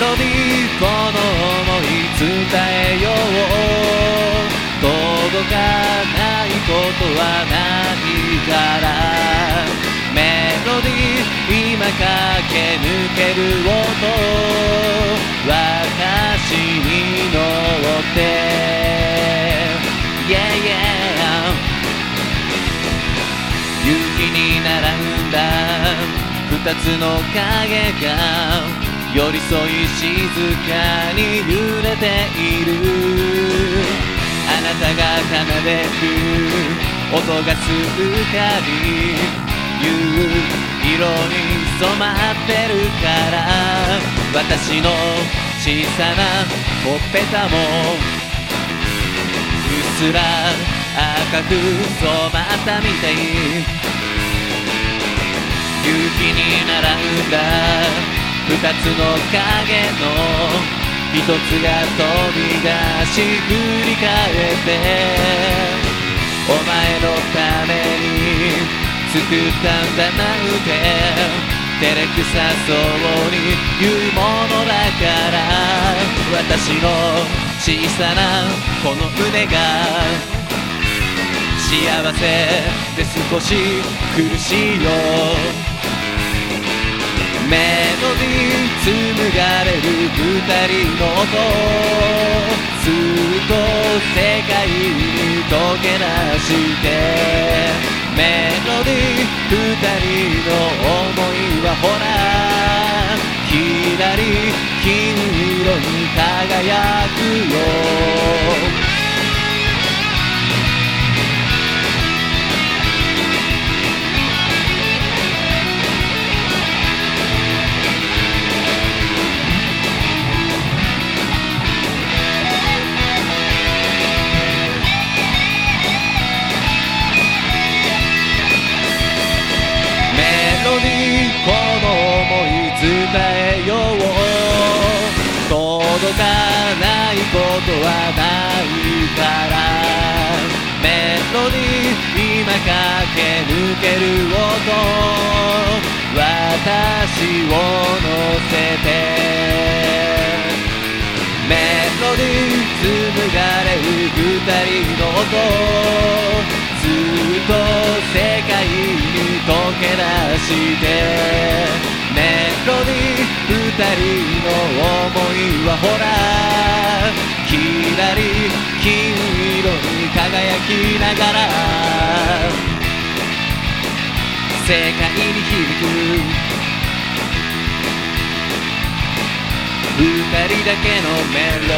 ロディーこの想い伝えよう届かないことはないから。メロディー今駆け抜ける音私に乗って。Yeah yeah 雪に並んだ。二つの影が寄り添い静かに揺れている。あなたが奏でる音がすっかり夕色に染まってるから私の小さなほっぺたもうっすら赤く染まったみたい。雪に並んだ二つの影の一つが飛び出し振り返ってお前のために作ったんだなんて照れくさそうに言うものだから。私の小さなこの胸が幸せで少し苦しいよ。メロディー紡がれる二人の音ずっと世界に溶け出してメロディー二人の想いはほら左金色に輝くよ。伝えよう届かないことはないからメロディー今駆け抜ける音私を乗せてメロディー紡がれる二人の音ずっと世界に溶け出してこに二人の想いはほらきらり金色に輝きながら世界に響く二人だけのメロディー